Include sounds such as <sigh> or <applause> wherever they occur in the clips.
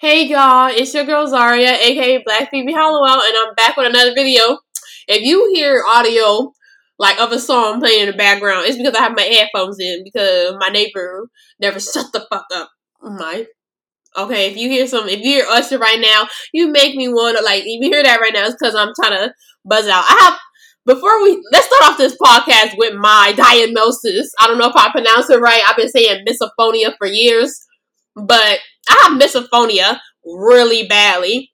Hey y'all, it's your girl Zarriah, aka Black Phoebe Halliwell, and I'm back with another video. If you hear audio like of a song playing in the background, it's because I have my headphones in because my neighbor never <laughs> shut the fuck up. My okay, if you hear some, if you hear Usher right now, you make me wanna like. If you hear that right now, it's because I'm trying to buzz out. I have before we let's start off this podcast with my diagnosis. I don't know if I pronounce it right. I've been saying misophonia for years, but I have misophonia really badly.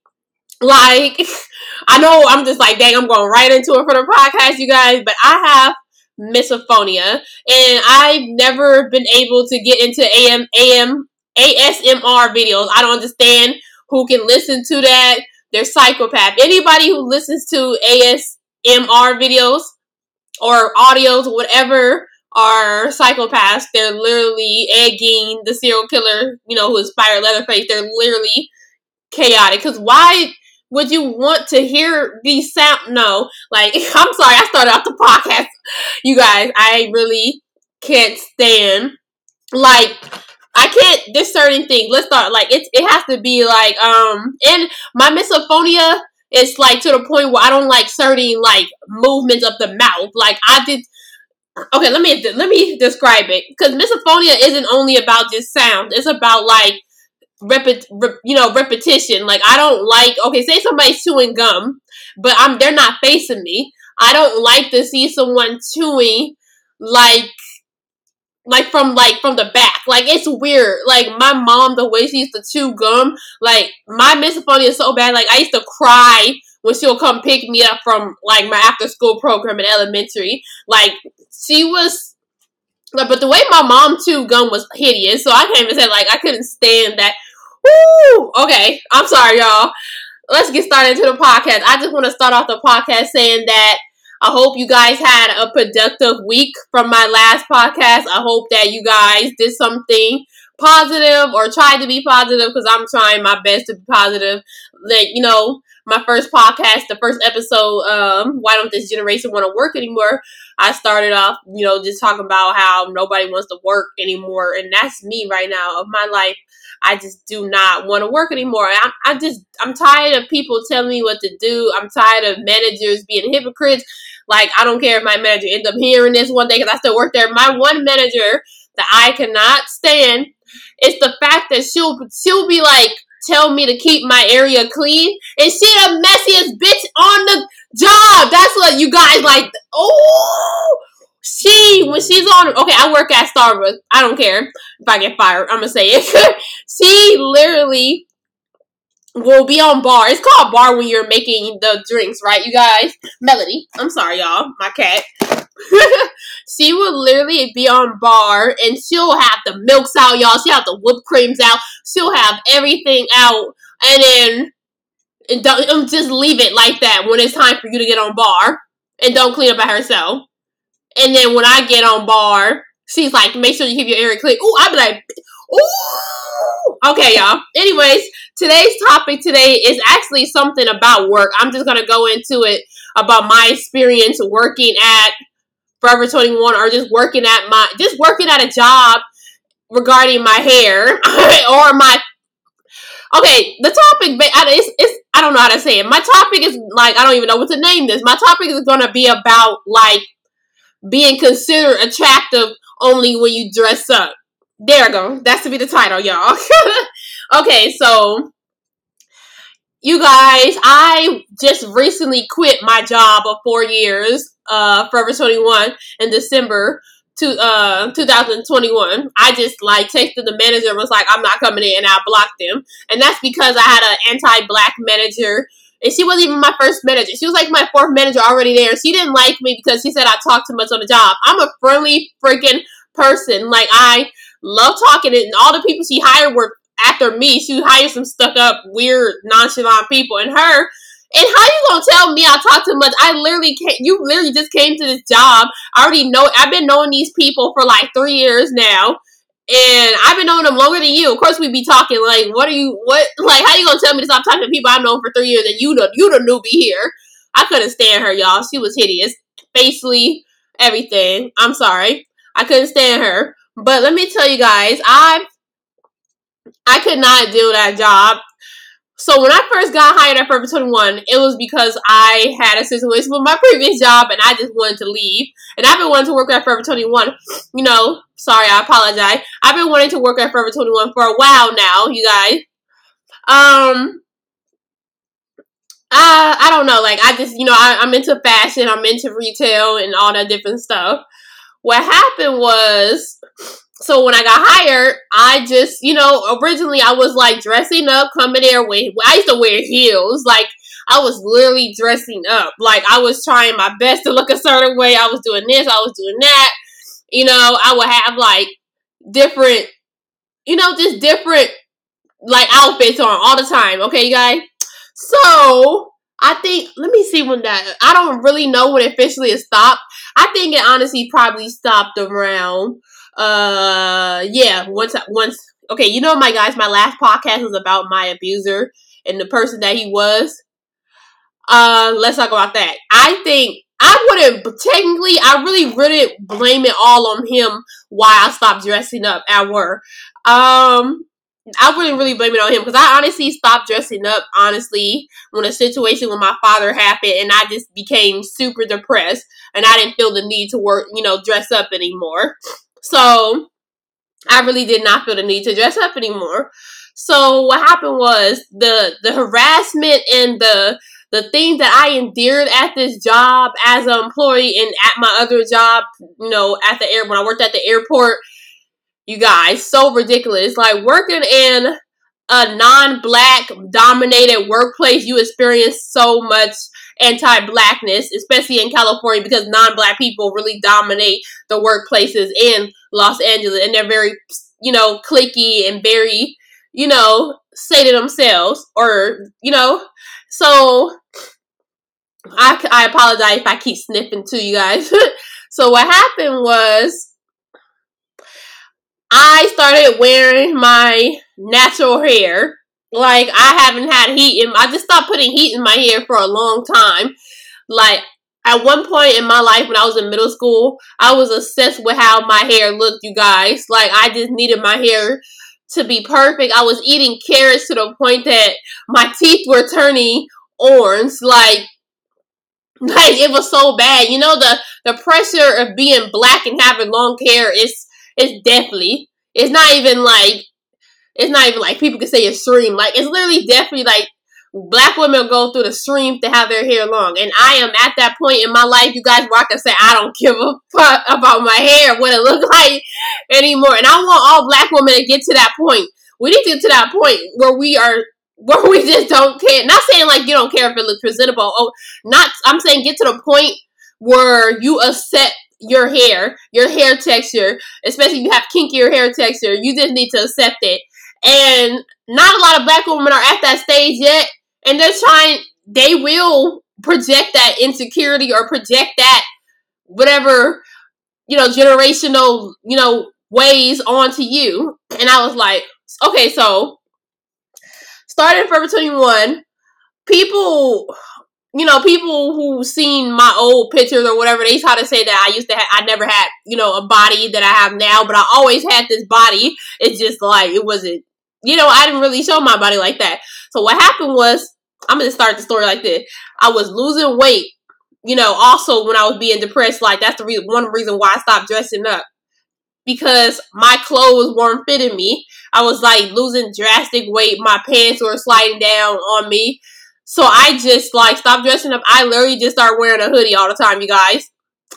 Like, <laughs> I know I'm just like, dang, I'm going right into it for the podcast, you guys, but I have misophonia and I've never been able to get into AM, AM, ASMR videos. I don't understand who can listen to that. They're psychopath. Anybody who listens to ASMR videos or audios, whatever, are psychopaths. They're literally egging the serial killer, you know, who inspired Leatherface. They're literally chaotic. Because why would you want to hear these sound? No, like <laughs> I'm sorry, I started off the podcast. You guys, I really can't stand like I can't this certain thing. Let's start like it's it has to be like um and my misophonia is like to the point where I don't like certain like movements of the mouth. Like I did okay let me let me describe it. Because misophonia isn't only about just sound. It's about like repet rep, you know repetition. Like i don't like okay say somebody's chewing gum but i'm they're not facing me. I don't like to see someone chewing like like from like from the back. Like it's weird. Like my mom the way she used to chew gum like my misophonia is so bad. Like i used to cry when she'll come pick me up from like my after school program in elementary. Like she was like, but the way my mom too gum was hideous. So I can't even say like I couldn't stand that. Woo! Okay, I'm sorry, y'all. Let's get started into the podcast. I just want to start off the podcast saying that I hope you guys had a productive week from my last podcast. I hope that you guys did something positive or tried to be positive because I'm trying my best to be positive. That you know, my first podcast, the first episode, um, why don't this generation want to work anymore? I started off, you know, just talking about how nobody wants to work anymore, and that's me right now of my life. I just do not want to work anymore. I, I just I'm tired of people telling me what to do. I'm tired of managers being hypocrites. Like I don't care if my manager ends up hearing this one day because I still work there. My one manager that I cannot stand is the fact that she'll she'll be like tell me to keep my area clean, and she the messiest bitch on the job. That's what you guys like. Oh, she when she's on. Okay, I work at Starbucks. I don't care if I get fired. I'm gonna say it. <laughs> she literally will be on bar. It's called bar when you're making the drinks, right? You guys, Melody. I'm sorry, y'all. My cat. She will literally be on bar and she'll have the milks out, y'all. She'll have the whipped creams out. She'll have everything out, and then and don't um, just leave it like that when it's time for you to get on bar, and don't clean up by herself. And then when I get on bar, she's like, make sure you keep your area clean. Ooh, I'll be like, ooh. Okay, y'all. Anyways, today's topic today is actually something about work. I'm just gonna go into it about my experience working at Forever 21 or just working at my just working at a job regarding my hair <laughs> or my okay the topic it's, it's i don't know how to say it. My topic is like i don't even know what to name this. My topic is going to be about like being considered attractive only when you dress up. There we go. That's to be the title y'all. <laughs> Okay so you guys i just recently quit my job of four years uh, Forever 21 in December to uh 2021 i just like texted the manager and was like i'm not coming in and i blocked them. And that's because i had an anti-black manager. And she wasn't even my first manager. She was like my fourth manager already there. She didn't like me because she said i talked too much on the job. I'm a friendly freaking person. Like i love talking and all the people she hired were after me. She hired some stuck up weird nonchalant people. And her and how you gonna tell me I talk too much? I literally can't. you literally just came to this job. I already know I've been knowing these people for like three years now. And I've been knowing them longer than you. Of course, we'd be talking like, what are you? What like? How you gonna tell me to stop talking to people I've known for three years and you the you the newbie here? I couldn't stand her, y'all. She was hideous, basically everything. I'm sorry, I couldn't stand her. But let me tell you guys, I I could not do that job So when I first got hired at Forever 21, it was because I had a situation with my previous job and I just wanted to leave. And I've been wanting to work at Forever 21. You know, sorry, I apologize. I've been wanting to work at Forever 21 for a while now, you guys. Um, I I don't know. Like I just you know I, I'm into fashion. I'm into retail and all that different stuff. What happened was so when I got hired, I just, you know, originally I was like dressing up, coming there with, I used to wear heels. Like, I was literally dressing up. Like, I was trying my best to look a certain way. I was doing this, I was doing that. You know, I would have like different, you know, just different like outfits on all the time. Okay, you guys? So, I think, let me see when that, I don't really know when officially it stopped. I think it honestly probably stopped around uh yeah once once okay you know my guys my last podcast was about my abuser and the person that he was. Uh let's talk about that. I think i wouldn't technically i really wouldn't blame it all on him why i stopped dressing up at work. Um I wouldn't really blame it on him because I honestly stopped dressing up, honestly, when a situation with my father happened and I just became super depressed and I didn't feel the need to work, you know, dress up anymore. So I really did not feel the need to dress up anymore. So what happened was the the harassment and the the things that I endured at this job as an employee and at my other job, you know, at the air when I worked at the airport, you guys, so ridiculous. Like working in a non-black dominated workplace, you experience so much anti-blackness, especially in California, because non-black people really dominate the workplaces in Los Angeles, and they're very, you know, clicky and very, you know, say to themselves, or you know, so I I apologize if I keep sniffing to you guys. <laughs> so what happened was. I started wearing my natural hair like I haven't had heat in. I just stopped putting heat in my hair for a long time. Like at one point in my life when I was in middle school, I was obsessed with how my hair looked. You guys, like I just needed my hair to be perfect. I was eating carrots to the point that my teeth were turning orange. Like <laughs> like it was so bad. You know the the pressure of being black and having long hair is is definitely. It's not even like it's not even like people can say extreme. Like it's literally definitely like black women go through the stream to have their hair long. And I am at that point in my life, you guys, where I can say I don't give a fuck about my hair, what it look <laughs> like anymore. And I want all black women to get to that point. We need to get to that point where we are <laughs> where we just don't care. Not saying like you don't care if it looks presentable. Oh, not I'm saying get to the point where you accept your hair, your hair texture, especially if you have kinkier hair texture, you just need to accept it and not a lot of black women are at that stage yet. And they're trying, they will project that insecurity or project that whatever, you know, generational, you know, ways onto you. And I was like, okay, so starting Forever 21, people you know, people who seen my old pictures or whatever, they try to say that I used to have, I never had, you know, a body that I have now, but I always had this body. It's just like, it wasn't you know, I didn't really show my body like that. So what happened was, I'm gonna start the story like this. I was losing weight, you know, also when I was being depressed, like that's the reason one reason why I stopped dressing up. Because my clothes weren't fitting me. I was like losing drastic weight. My pants were sliding down on me. So I just like stopped dressing up. I literally just start wearing a hoodie all the time, you guys.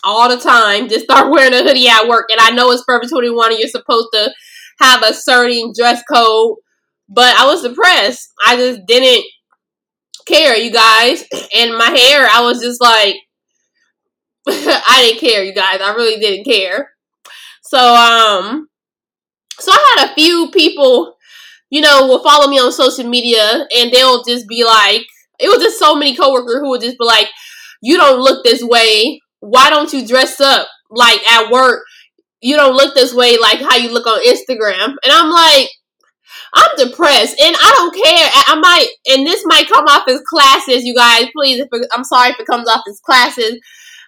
All the time. Just start <laughs> wearing a hoodie at work. And I know it's Forever 21 and you're supposed to have a certain dress code, but I was depressed. I just didn't care, you guys. And my hair, I was just like, <laughs> I didn't care, you guys. I really didn't care. So, um, so I had a few people, you know, will follow me on social media and they'll just be like, it was just so many coworkers who would just be like, you don't look this way. Why don't you dress up like at work? You don't look this way like how you look on Instagram. And I'm like, I'm depressed and I don't care. I might, and this might come off as classes, you guys. Please, it, I'm sorry if it comes off as classes,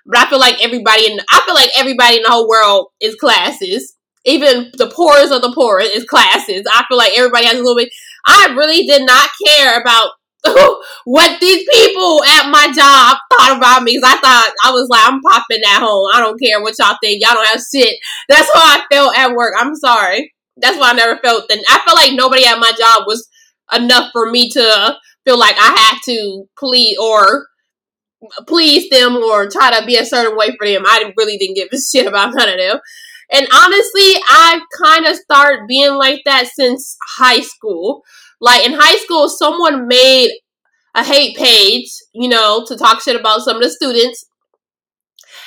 but I feel like everybody in, I feel like everybody in the whole world is classes. Even the poorest of the poorest is classes. I feel like everybody has a little bit. I really did not care about <laughs> what these people at my job thought about me because I thought I was like, I'm popping at home. I don't care what y'all think. Y'all don't have shit. That's how I felt at work. I'm sorry. That's why I never felt that. I felt like nobody at my job was enough for me to feel like I had to please or please them or try to be a certain way for them. I really didn't give a <laughs> shit about none of them. And honestly, I've kind of started being like that since high school. Like in high school, someone made a hate page, you know, to talk shit about some of the students.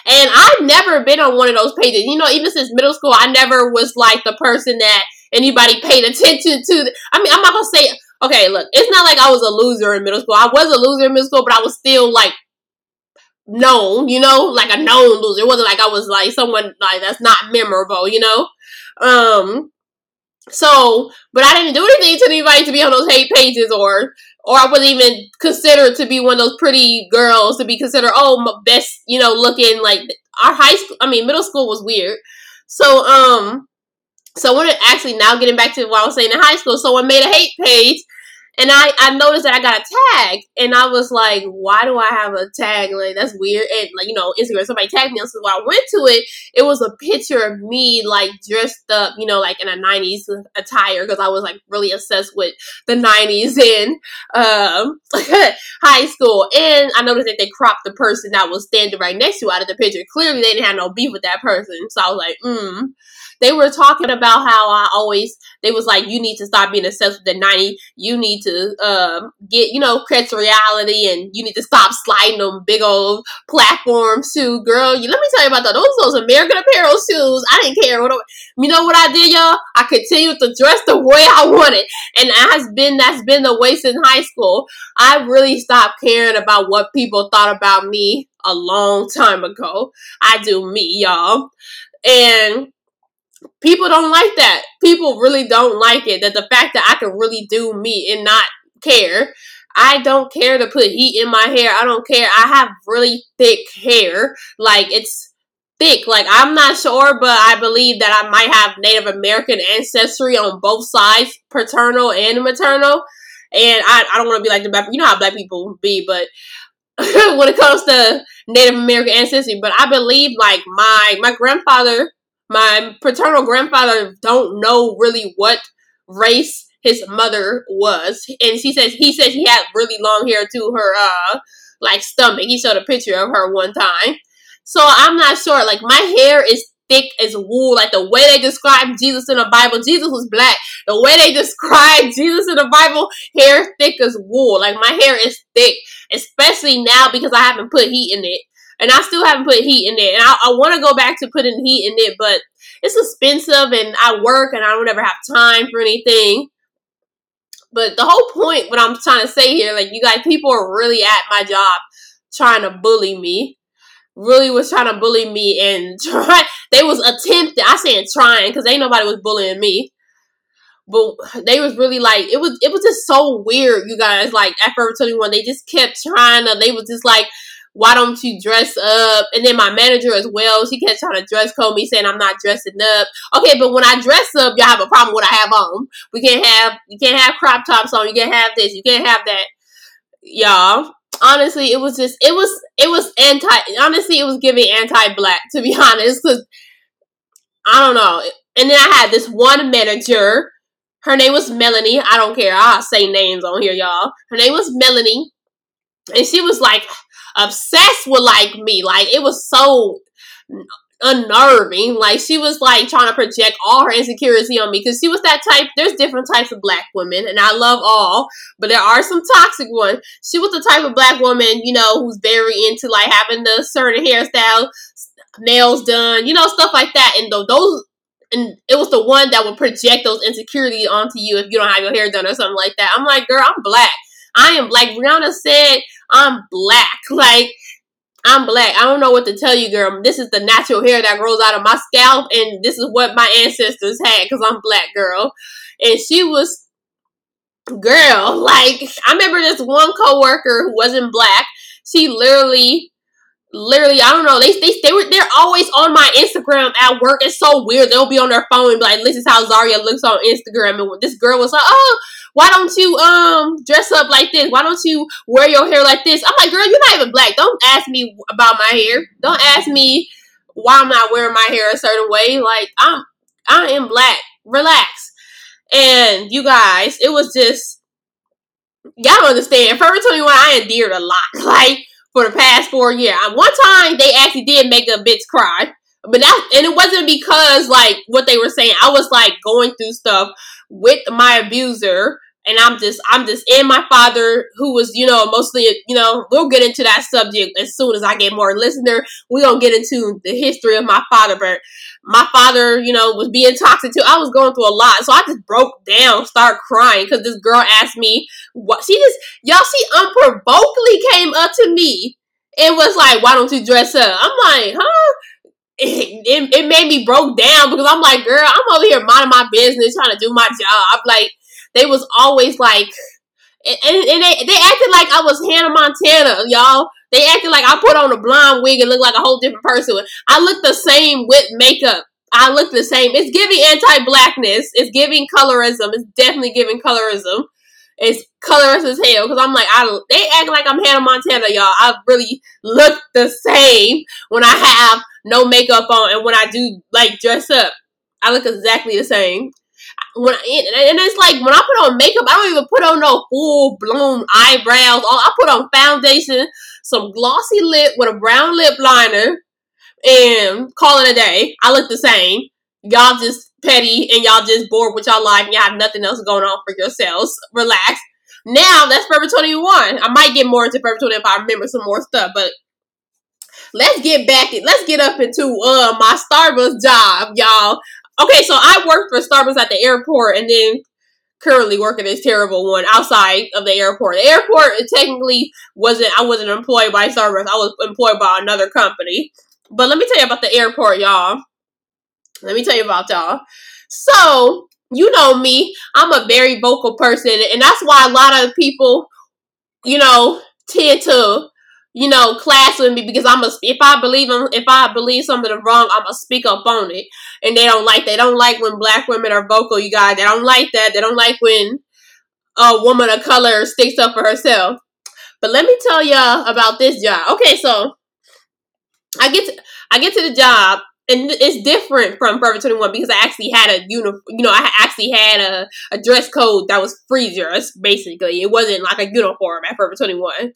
And I've never been on one of those pages. You know, even since middle school, I never was like the person that anybody paid attention to. I mean, I'm not gonna say, okay, look, it's not like I was a loser in middle school. I was a loser in middle school, but I was still like known, you know, like a known loser. It wasn't like I was like someone like that's not memorable, you know. Um, so, but I didn't do anything to anybody to be on those hate pages or or I wasn't even considered to be one of those pretty girls to be considered oh best you know looking like our high school I mean middle school was weird. So um so when it actually now getting back to what I was saying in high school someone made a hate page and I, I noticed that I got a tag, and I was like, why do I have a tag? Like, that's weird. And, like, you know, Instagram, somebody tagged me. So when I went to it, it was a picture of me, like, dressed up, you know, like in a 90s attire, because I was, like, really obsessed with the 90s in um, <laughs> high school. And I noticed that they cropped the person that was standing right next to out of the picture. Clearly, they didn't have no beef with that person. So I was like, hmm they were talking about how I always they was like you need to stop being obsessed with the 90 you need to um, get you know catch reality and you need to stop sliding them big old platform shoes girl you let me tell you about that those those American Apparel shoes. I didn't care what you know what I did y'all? I continued to dress the way I wanted. And that has been that's been the way since high school. I really stopped caring about what people thought about me a long time ago. I do me y'all. And people don't like that. People really don't like it. That the fact that I can really do me and not care. I don't care to put heat in my hair. I don't care. I have really thick hair. Like it's thick. Like I'm not sure, but I believe that I might have Native American ancestry on both sides, paternal and maternal. And I, I don't want to be like the black. You know how black people be, but <laughs> when it comes to Native American ancestry, but I believe like my my grandfather my paternal grandfather don't know really what race his mother was, and she says he said he had really long hair to her uh like stomach. He showed a picture of her one time, so I'm not sure. Like my hair is thick as wool. Like the way they describe Jesus in the Bible, Jesus was black. The way they <laughs> describe Jesus in the Bible, hair thick as wool. Like my hair is thick, especially now because I haven't put heat in it and I still haven't put heat in it. And I, I want to go back to putting heat in it, but it's expensive, and I work, and I don't ever have time for anything. But the whole point, what I'm trying to say here, like you guys, people are really at my job trying to bully me. Really was trying to bully me and <laughs> try. They was attempting. I saying trying because ain't nobody was bullying me but they was really like it was it was just so weird you guys like at Forever 21 they just kept trying to they was just like why don't you dress up? And then my manager as well, she kept trying to dress code me saying I'm not dressing up. Okay, but when I dress up, y'all have a problem with what I have on. We can't have you can't have crop tops on, you can't have this, you can't have that. Y'all. Honestly, it was just it was it was anti honestly it was giving anti black to be <laughs> honest, because I don't know. And then I had this one manager. Her name was Melanie. I don't care. I'll say names on here, y'all. Her name was Melanie. And she was like, obsessed with like me. Like it was so unnerving. Like she was like trying to project all her insecurity on me because she was that type. There's different types of black women, and I love all, but there are some toxic ones. She was the type of black woman, you know, who's very into like having the certain hairstyle, nails done, you know, stuff like that. And though those. And it was the one that would project those insecurities onto you if you don't have your hair done or something like that. I'm like, girl, I'm black. I am black. Rihanna said I'm black. <laughs> Like, I'm black. I don't know what to tell you, girl. This is the natural hair that grows out of my scalp, and this is what my ancestors had because I'm black, girl. And she was, girl, <laughs> like, I remember this one coworker who wasn't black. She literally literally, I don't know. They they they were they're always on my Instagram at work. It's so weird. They'll be on their phone and be like, "This is how Zarriah looks on Instagram." And this girl was like, "Oh, why don't you um dress up like this? Why don't you wear your hair like this? I'm like, girl, you're not even black. Don't ask me about my hair. Don't ask me why I'm not wearing my hair a certain way. Like I'm I am black. Relax. And you guys, it was just y'all understand. Forever 21, I endeared a lot. <laughs> Like for the past four years. One time they actually did make a bitch cry. But that and it wasn't because like what they were saying. I was like going through stuff with my abuser and I'm just I'm just in my father who was you know mostly you know we'll get into that subject as soon as I get more listener. We gonna get into the history of my father but my father you know was being toxic too. I was going through a lot so I just broke down start crying because this girl asked me what she just y'all see unprovokedly came up to me and was like why don't you dress up? I'm like huh? It, <laughs> it, it made me broke down because I'm like, girl, I'm over here minding my business, trying to do my job. Like, they was always like, and, and they, they acted like I was Hannah Montana, y'all. They acted like I put on a blonde wig and looked like a whole different person. I look the same with makeup. I look the same. It's giving anti-blackness. It's giving colorism. It's definitely giving colorism. It's colorist as hell because I'm like, I they act like I'm Hannah Montana, y'all. I really look the same when I have no makeup on and when I do like dress up. I look exactly the same when I, and it's like when I put on makeup, I don't even put on no full blown eyebrows. I put on foundation, some glossy lip with a brown lip liner, and call it a day. I look the same. Y'all just petty and y'all just bored with y'all life and y'all have nothing else going on for yourselves. Relax. Now that's Forever 21. I might get more into Forever 21 if I remember some more stuff, but let's get back it. let's get up into uh my Starbucks job, y'all. Okay, so I worked for Starbucks at the airport and then currently working this terrible one outside of the airport. The airport technically wasn't I wasn't employed by Starbucks. I was employed by another company. But let me tell you about the airport, y'all. Let me tell you about y'all. So, you know me, I'm a very vocal person, and that's why a lot of people, you know, tend to you know, class with me because I'm a. If I believe them, if I believe something wrong, I'm gonna speak up on it. And they don't like. They don't like when black women are vocal. You guys, they don't like that. They don't like when a woman of color sticks up for herself. But let me tell y'all about this job. Okay, so I get to, I get to the job and it's different from Forever 21 because I actually had a uniform, you know, I actually had a, a dress code that was free dress, basically. It wasn't like a uniform at Forever 21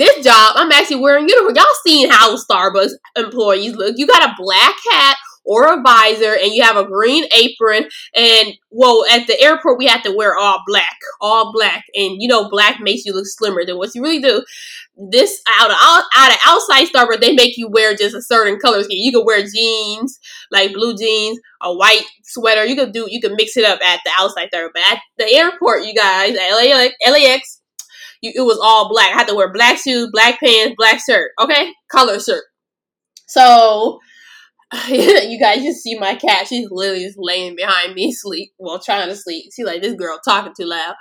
this job, I'm actually wearing uniform. Y'all seen how Starbucks employees look. You got a black hat or a visor and you have a green apron and well at the airport we have to wear all black all black and you know black makes you look slimmer than what you really do this out of out of outside starbucks they make you wear just a certain color scheme you can wear jeans like blue jeans a white sweater you can do you can mix it up at the outside starbucks but at the airport you guys at LAX, LAX you, it was all black. I had to wear black shoes, black pants, black shirt. Okay, color shirt. So <laughs> you guys just see my cat. She's literally just laying behind me, sleep, well, trying to sleep. She's like, this girl talking too loud.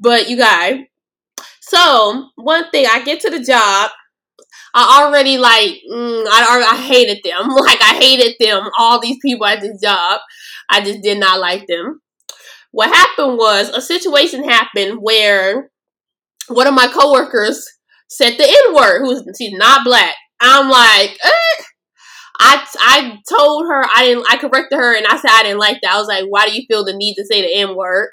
But you guys, so one thing, I get to the job. I already like, mm, I, I hated them. <laughs> Like I hated them. All these people at this job, I just did not like them. What happened was a situation happened where one of my coworkers said the N word, who's she's not black. I'm like, eh. I I told her I didn't I corrected her and I said I didn't like that. I was like, why do you feel the need to say the N word?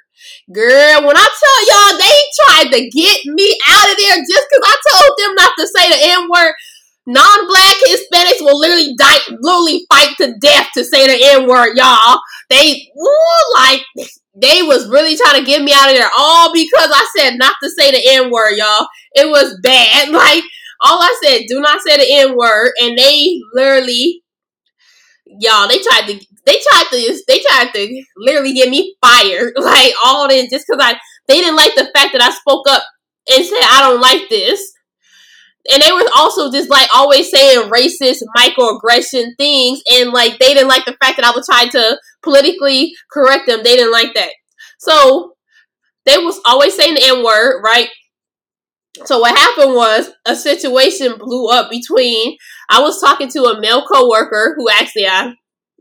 Girl, when I tell y'all they tried to get me out of there just because I told them not to say the N word. Non-black Hispanics will literally die, literally fight to death to say the N word, y'all. They ooh, like <laughs> they was really trying to get me out of there all because I said not to say the N word, y'all. It was bad. <laughs> Like all I said, do not say the N word, and they literally, y'all, they tried to, they tried to, they tried to literally get me fired. <laughs> Like all this just because I, they didn't like the fact that I spoke up and said I don't like this. And they were also just like always saying racist microaggression things, and like they didn't like the fact that I was trying to politically correct them. They didn't like that. So they was always saying the N word, right? So what happened was a situation blew up between I was talking to a male coworker who actually I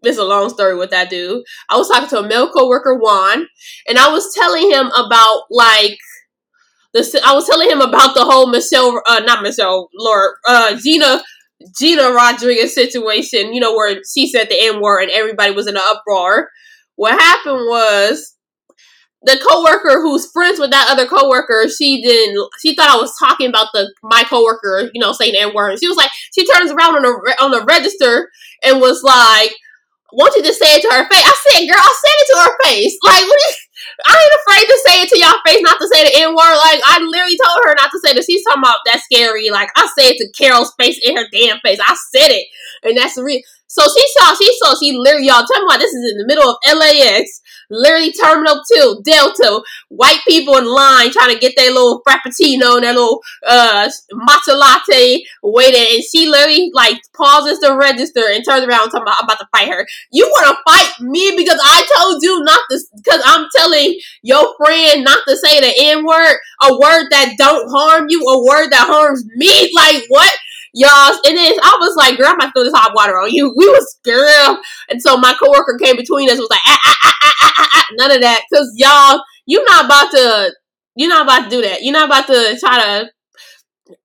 It's a long story with that dude. I was talking to a male coworker, Juan, and I was telling him about like I was telling him about the whole Michelle, uh, not Michelle, Lord, uh, Gina, Gina Rodriguez situation. You know where she said the N word and everybody was in an uproar. What happened was the coworker who's friends with that other coworker, she didn't. She thought I was talking about the my coworker, you know, saying N word. She was like, she turns around on the on the register and was like, "Won't you just say it to her face?" I said, "Girl, I said it to her face. Like, what is?" I ain't afraid to say it to y'all face, not to say the N word. Like, I literally told her not to say that. She's talking about that's scary. Like, I said it to Carol's face in her damn face. I said it. And that's the reason. So she saw, she saw, she literally, y'all tell me why this is in the middle of LAX literally Terminal 2, Delta, white people in line trying to get their little frappuccino and their little uh, matcha latte waiting. And she literally like pauses the register and turns around talking about, I'm about to fight her. You want to fight me because I told you not to, because I'm telling your friend not to say the N word, a word that don't harm you, a word that harms me. Like, what? Y'all. And then I was like, girl, I'm to throw this hot water on you. We was girl. And so my coworker came between us was like, ah, ah, ah, ah, ah, ah, ah. none of that. Cause y'all, you're not about to, you're not about to do that. You're not about to try to,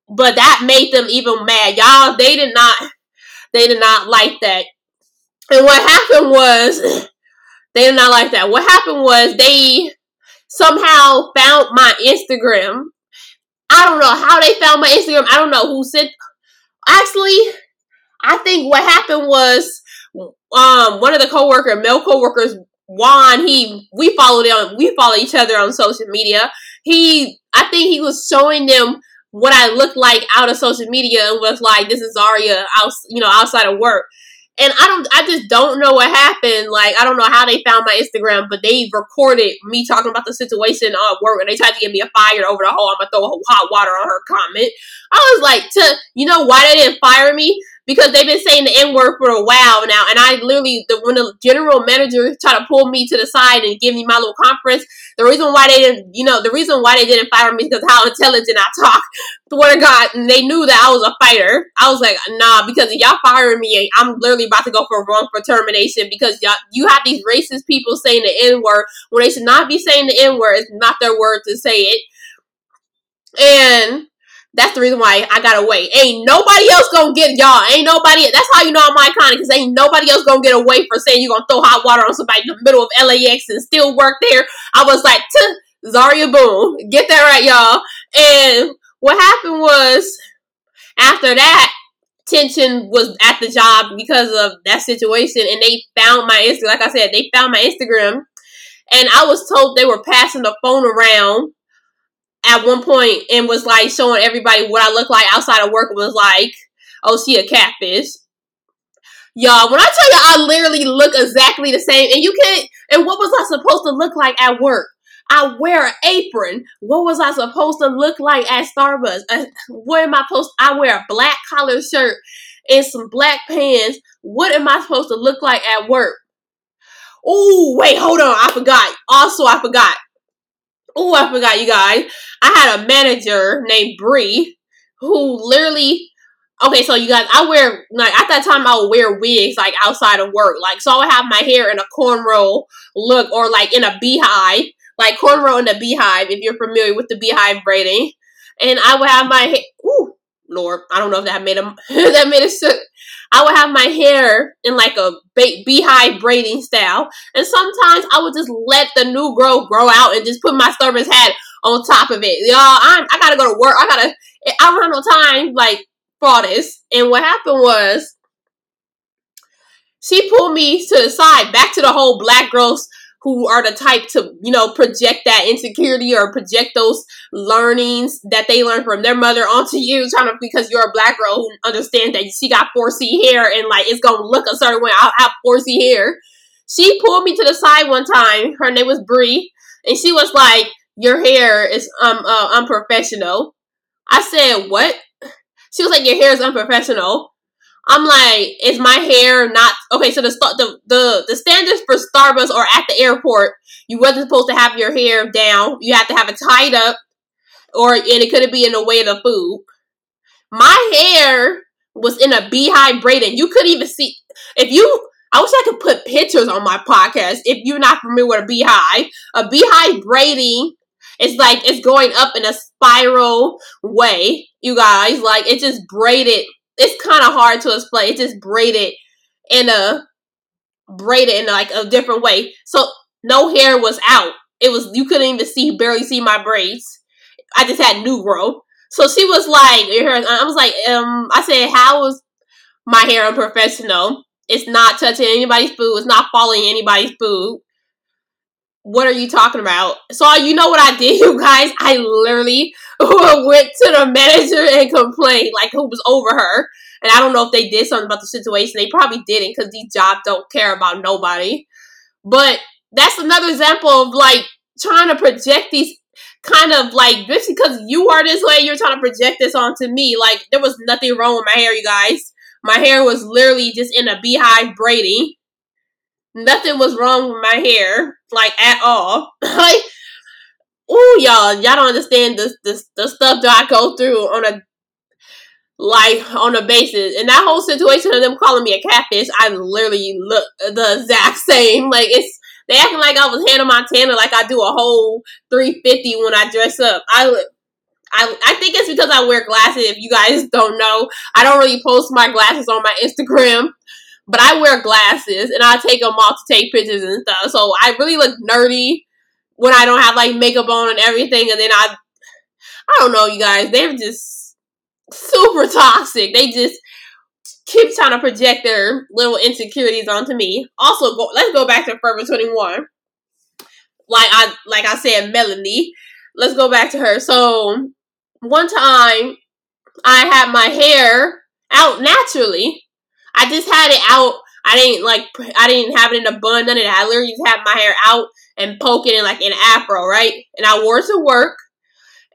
but that made them even mad. Y'all, they did not, they did not like that. And what happened was, <clears throat> they did not like that. What happened was they somehow found my Instagram. I don't know how they found my Instagram. I don't know who sent actually, I think what happened was um one of the coworker, male coworkers, Juan, he we followed him, we follow each other on social media. He I think he was showing them what I looked like out of social media and was like, this is Aria, out you know, outside of work. And I don't, I just don't know what happened. Like, I don't know how they found my Instagram, but they recorded me talking about the situation at work, and they tried to get me a fire over the whole. I'm gonna throw hot water on her comment. I was like, to you know why they didn't fire me? because they've been saying the N word for a while now. And I literally, the, when the general manager tried to pull me to the side and give me my little conference, the reason why they didn't, you know, the reason why they didn't fire me because how intelligent I talk. <laughs> Swear to God, and they knew that I was a fighter. I was like, nah, because y'all firing me, eh, I'm literally about to go for wrong for termination because y'all, you have these racist people saying the N word when they should not be saying the N word. It's not their word to say it. And that's the reason why I got away. Ain't nobody else gonna get y'all. Ain't nobody. That's how you know I'm iconic because ain't nobody else gonna get away for saying you're gonna throw hot water on somebody in the middle of LAX and still work there. I was like, Zarriah Boone, get that right, y'all. And what happened was after that, tension was at the job because of that situation, and they found my Instagram. Like I said, they found my Instagram, and I was told they were passing the phone around at one point and was like showing everybody what I look like outside of work and was like, oh, she a catfish. Y'all, when I tell you I literally look exactly the same, and you can't, and what was I supposed to look like at work? I wear an apron. What was I supposed to look like at Starbucks? Uh, what am I supposed? I wear a black collar shirt and some black pants. What am I supposed to look like at work? Oh, wait, hold on. I forgot. Also, I forgot. Oh, I forgot you guys. I had a manager named Bree who literally okay, so you guys, I wear like at that time I would wear wigs like outside of work. Like so I would have my hair in a cornrow look or like in a beehive. Like cornrow in a beehive, if you're familiar with the beehive braiding. And I would have my hair ooh, Lord, I don't know if that made a <laughs> that made a I would have my hair in like a beehive braiding style, and sometimes I would just let the new growth grow out and just put my Starbucks hat on top of it. Y'all, I'm, I gotta go to work. I gotta. I have no time like for this. And what happened was, she pulled me to the side, back to the whole black girls who are the type to, you know, project that insecurity or project those learnings that they learn from their mother onto you, trying to because you're a black girl who understands that she got 4C hair and like it's gonna look a certain way. I have 4C hair. She pulled me to the side one time. Her name was Bree, and she was like, "Your hair is um uh, unprofessional." I said, "What?" She was like, "Your hair is unprofessional." I'm like, is my hair not okay? So the the the the standards for Starbucks or at the airport, you wasn't supposed to have your hair down. You have to have it tied up, or and it couldn't be in the way of the food. My hair was in a beehive braiding. You couldn't even see if you. I wish I could put pictures on my podcast. If you're not familiar with a beehive, a beehive braiding it's like it's going up in a spiral way, you guys. Like it just braided. It's kind of hard to explain. It just braided in a braided in like a different way. So no hair was out. It was you couldn't even see barely see my braids. I just had new growth. So she was like, I was like, um, I said, how was my hair unprofessional? It's not touching anybody's food. It's not following anybody's food what are you talking about? So you know what I did, <laughs> you guys? I literally went to the manager and complained, like who was over her. And I don't know if they did something about the situation. They probably didn't because these jobs don't care about nobody. But that's another example of like trying to project these kind of like just because you are this way, you're trying to project this onto me. Like there was nothing wrong with my hair, you guys. My hair was literally just in a beehive braiding nothing was wrong with my hair, like at all. <laughs> like, ooh, y'all, y'all don't understand the, the the stuff that I go through on a like on a basis. And that whole situation of them calling me a catfish, I literally look the exact <laughs> same. Like it's they acting like I was Hannah Montana, like I do a whole 350 when I dress up. I. I, I think it's because I wear glasses. If you guys <laughs> don't know, I don't really post my glasses on my Instagram but I wear glasses and I take them off to take pictures and stuff. So I really look nerdy when I don't have like makeup on and everything. And then I, I don't know, you guys, they're just super toxic. They just keep trying to project their little insecurities onto me. Also, go, let's go back to Forever 21. Like I, like I said, Melanie. Let's go back to her. So one time I had my hair out naturally I just had it out. I didn't like. I didn't have it in a bun. None of that. I literally just had my hair out and poking in like an afro, right? And I wore it to work.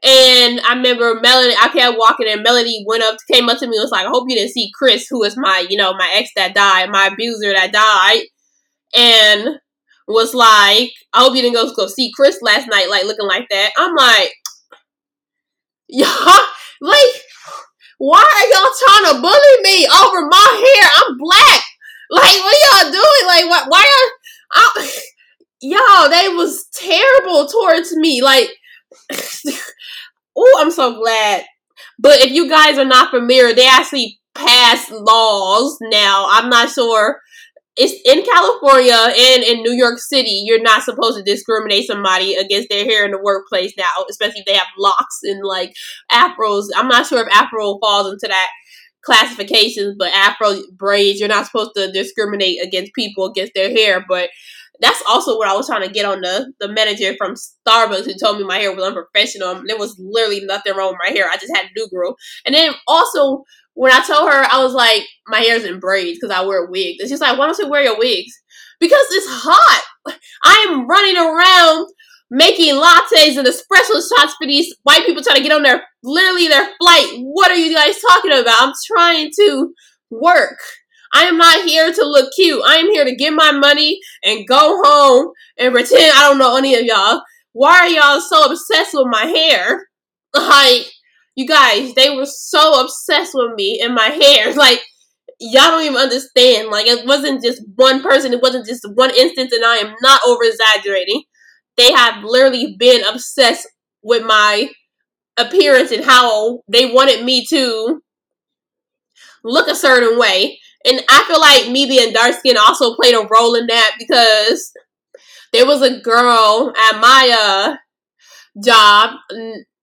And I remember Melody. I kept walking, and Melody went up, came up to me, and was like, "I hope you didn't see Chris, who was my, you know, my ex that died, my abuser that died." And was like, "I hope you didn't go go see Chris last night, like looking like that." I'm like, <laughs> y'all, like why are y'all trying to bully me over my hair? I'm black. Like, what are y'all doing? Like, what? Why are y'all? They was terrible towards me. Like, <laughs> oh, I'm so glad. But if you guys are not familiar, they actually passed laws now. I'm not sure it's in California and in New York City, you're not supposed to discriminate somebody against their hair in the workplace now, especially if they have locks and like afros. I'm not sure if afro falls into that classifications, but afro braids, you're not supposed to discriminate against people against their hair. But that's also what I was trying to get on the the manager from Starbucks who told me my hair was unprofessional. There was literally nothing wrong with my hair. I just had new grow. And then also when I told her, I was like, my hair's in braids because I wear wigs. And she's like, why don't you wear your wigs? Because it's hot. I am running around making lattes and espresso shots for these white people trying to get on their literally their flight. What are you guys talking about? I'm trying to work. I am not here to look cute. I am here to get my money and go home and pretend I don't know any of y'all. Why are y'all so obsessed with my hair? Like, you guys, they were so obsessed with me and my hair. <laughs> Like, y'all don't even understand. Like, it wasn't just one person, it wasn't just one instance, and I am not over exaggerating. They have literally been obsessed with my appearance and how they wanted me to look a certain way. And I feel like me being dark skin also played a role in that because there was a girl at my uh job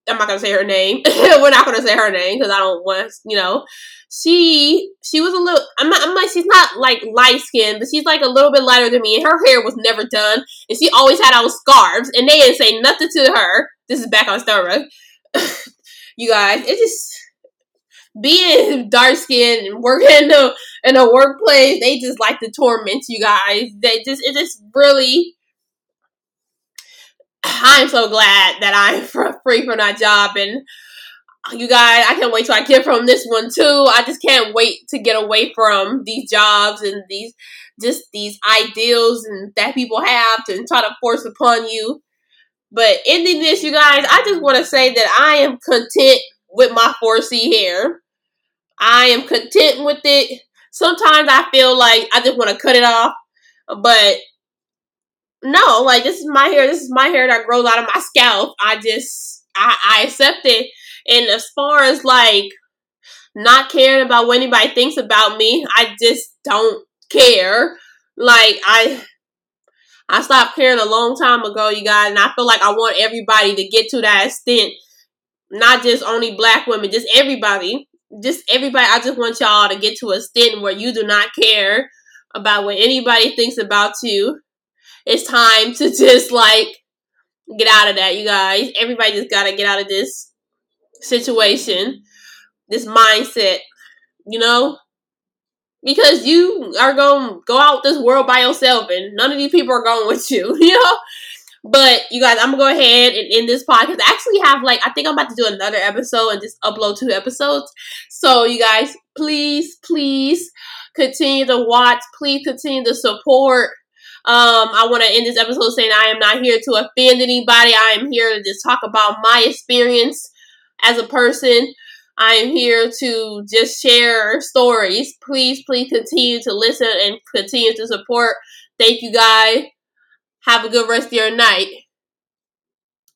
I'm not gonna say her name. <laughs> We're not gonna say her name because I don't want, you know. She she was a little. I'm not. I'm like she's not like light skinned, but she's like a little bit lighter than me, and her hair was never done, and she always had on scarves, and they didn't say nothing to her. This is back on Starbucks. <laughs> you guys, it just being <laughs> dark skinned and working in a in a workplace, they just like to torment you guys. They just it just really I'm so glad that I'm <laughs> free from that job and uh, you guys, I can't wait till I get from this one too. I just can't wait to get away from these jobs and these just these ideals and that people have to try to force upon you. But ending this, you guys, I just want to say that I am content with my 4C hair. I am content with it. sometimes I feel like I just want to cut it off, but no, like this is my hair. This is my hair that grows out of my scalp. I just I, I accept it. And as far as like not caring about what anybody thinks about me, I just don't care. Like I I stopped caring a long time ago, you guys, and I feel like I want everybody to get to that extent. Not just only black women, just everybody. Just everybody. I just want y'all to get to a extent where you do not care about what anybody thinks about you. It's time to <laughs> just like get out of that, you guys. Everybody just gotta get out of this situation, this mindset, you know? Because you are gonna go out this world by yourself and none of these people are going <laughs> with you, you know? But you guys, I'm gonna go ahead and end this podcast. I actually have like I think I'm about to do another episode and just upload two episodes. So you guys, please, please continue to watch. Please continue to support. Um, I want to end this episode saying I am not here to offend anybody. I am here to just talk about my experience as a person. I am here to just share stories. Please, please continue to listen and continue to support. Thank you, guys. Have a good rest of your night.